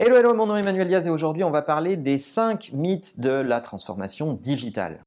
Hello, hello, mon nom est Emmanuel Diaz et aujourd'hui on va parler des 5 mythes de la transformation digitale.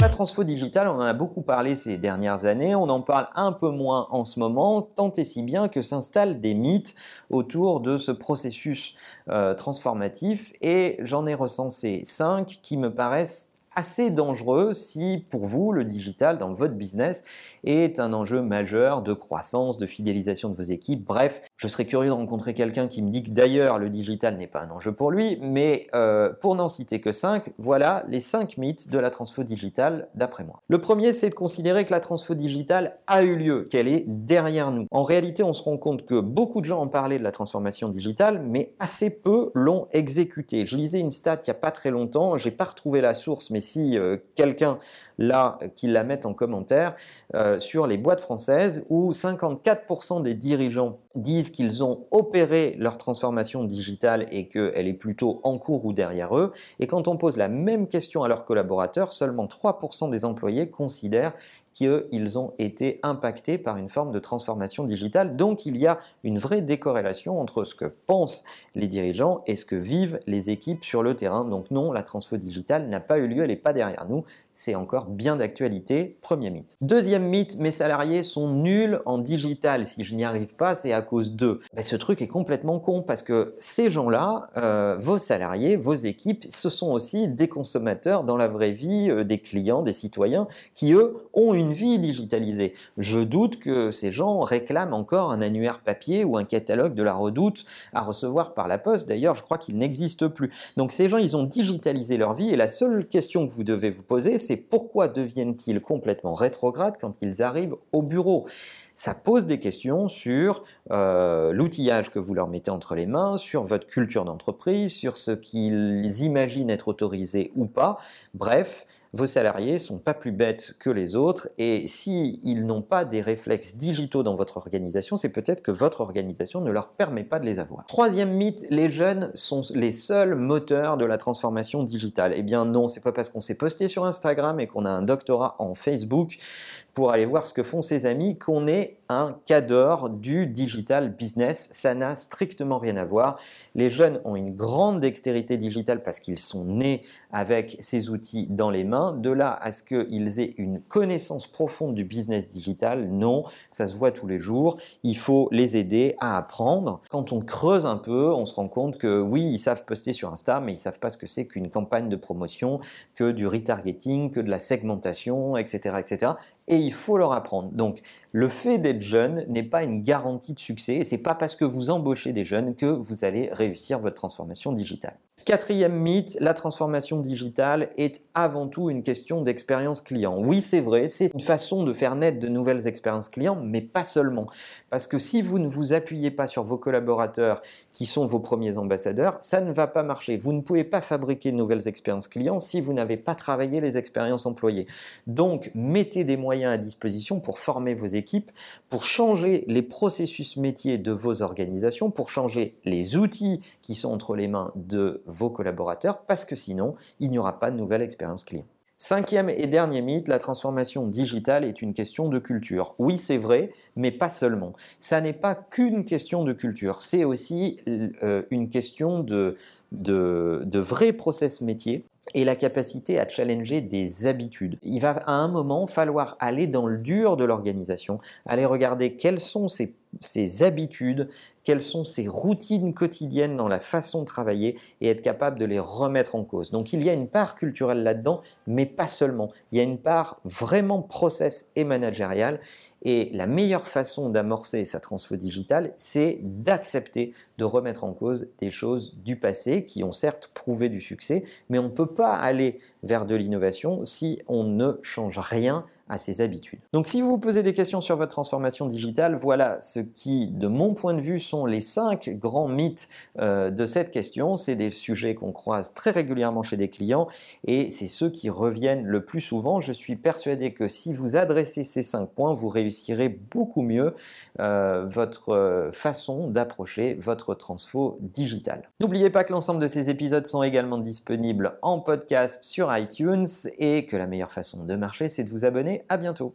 La transfo digitale, on en a beaucoup parlé ces dernières années, on en parle un peu moins en ce moment, tant et si bien que s'installent des mythes autour de ce processus euh, transformatif et j'en ai recensé 5 qui me paraissent assez dangereux si pour vous le digital dans votre business est un enjeu majeur de croissance, de fidélisation de vos équipes. Bref, je serais curieux de rencontrer quelqu'un qui me dit que d'ailleurs le digital n'est pas un enjeu pour lui, mais euh, pour n'en citer que 5, voilà les 5 mythes de la transfo digitale d'après moi. Le premier, c'est de considérer que la transfo digitale a eu lieu, qu'elle est derrière nous. En réalité, on se rend compte que beaucoup de gens ont parlé de la transformation digitale, mais assez peu l'ont exécutée. Je lisais une stat il n'y a pas très longtemps, j'ai pas retrouvé la source, mais si euh, quelqu'un là qui la mette en commentaire euh, sur les boîtes françaises où 54% des dirigeants disent qu'ils ont opéré leur transformation digitale et qu'elle est plutôt en cours ou derrière eux. Et quand on pose la même question à leurs collaborateurs, seulement 3% des employés considèrent qu'ils ont été impactés par une forme de transformation digitale. Donc il y a une vraie décorrélation entre ce que pensent les dirigeants et ce que vivent les équipes sur le terrain. Donc non, la transfo digitale n'a pas eu lieu, elle n'est pas derrière nous. C'est encore bien d'actualité. Premier mythe. Deuxième mythe, mes salariés sont nuls en digital. Si je n'y arrive pas, c'est à cause d'eux. Ben, ce truc est complètement con parce que ces gens-là, euh, vos salariés, vos équipes, ce sont aussi des consommateurs dans la vraie vie, euh, des clients, des citoyens qui, eux, ont une vie digitalisée. Je doute que ces gens réclament encore un annuaire papier ou un catalogue de la redoute à recevoir par la poste. D'ailleurs, je crois qu'il n'existe plus. Donc ces gens, ils ont digitalisé leur vie et la seule question que vous devez vous poser, c'est pourquoi deviennent-ils complètement rétrogrades quand ils arrivent au bureau? Ça pose des questions sur euh, l'outillage que vous leur mettez entre les mains, sur votre culture d'entreprise, sur ce qu'ils imaginent être autorisé ou pas. Bref, vos salariés sont pas plus bêtes que les autres et s'ils n'ont pas des réflexes digitaux dans votre organisation, c'est peut-être que votre organisation ne leur permet pas de les avoir. Troisième mythe, les jeunes sont les seuls moteurs de la transformation digitale. Eh bien non, c'est pas parce qu'on s'est posté sur Instagram et qu'on a un doctorat en Facebook pour aller voir ce que font ses amis qu'on est un cadre du digital business. Ça n'a strictement rien à voir. Les jeunes ont une grande dextérité digitale parce qu'ils sont nés avec ces outils dans les mains. De là à ce qu'ils aient une connaissance profonde du business digital, non, ça se voit tous les jours. Il faut les aider à apprendre. Quand on creuse un peu, on se rend compte que oui, ils savent poster sur Insta, mais ils savent pas ce que c'est qu'une campagne de promotion, que du retargeting, que de la segmentation, etc., etc et il faut leur apprendre. Donc, le fait d'être jeune n'est pas une garantie de succès et c'est pas parce que vous embauchez des jeunes que vous allez réussir votre transformation digitale. Quatrième mythe, la transformation digitale est avant tout une question d'expérience client. Oui, c'est vrai, c'est une façon de faire naître de nouvelles expériences clients, mais pas seulement. Parce que si vous ne vous appuyez pas sur vos collaborateurs qui sont vos premiers ambassadeurs, ça ne va pas marcher. Vous ne pouvez pas fabriquer de nouvelles expériences clients si vous n'avez pas travaillé les expériences employées. Donc, mettez des moyens à disposition pour former vos équipes, pour changer les processus métiers de vos organisations, pour changer les outils qui sont entre les mains de vos collaborateurs, parce que sinon, il n'y aura pas de nouvelle expérience client. Cinquième et dernier mythe, la transformation digitale est une question de culture. Oui, c'est vrai, mais pas seulement. Ça n'est pas qu'une question de culture, c'est aussi euh, une question de, de, de vrais process métiers et la capacité à challenger des habitudes. Il va à un moment falloir aller dans le dur de l'organisation, aller regarder quelles sont ces, habitudes, quelles sont ces routines quotidiennes dans la façon de travailler et être capable de les remettre en cause. Donc il y a une part culturelle là-dedans, mais pas seulement. Il y a une part vraiment process et managériale et la meilleure façon d'amorcer sa transfo digitale, c'est d'accepter de remettre en cause des choses du passé qui ont certes prouvé du succès, mais on ne peut pas aller vers de l'innovation si on ne change rien à ses habitudes. Donc si vous vous posez des questions sur votre transformation digitale, voilà ce qui, de mon point de vue, sont les cinq grands mythes euh, de cette question. C'est des sujets qu'on croise très régulièrement chez des clients et c'est ceux qui reviennent le plus souvent. Je suis persuadé que si vous adressez ces cinq points, vous réussirez beaucoup mieux euh, votre euh, façon d'approcher votre transfo digital. N'oubliez pas que l'ensemble de ces épisodes sont également disponibles en podcast sur iTunes et que la meilleure façon de marcher, c'est de vous abonner. À bientôt.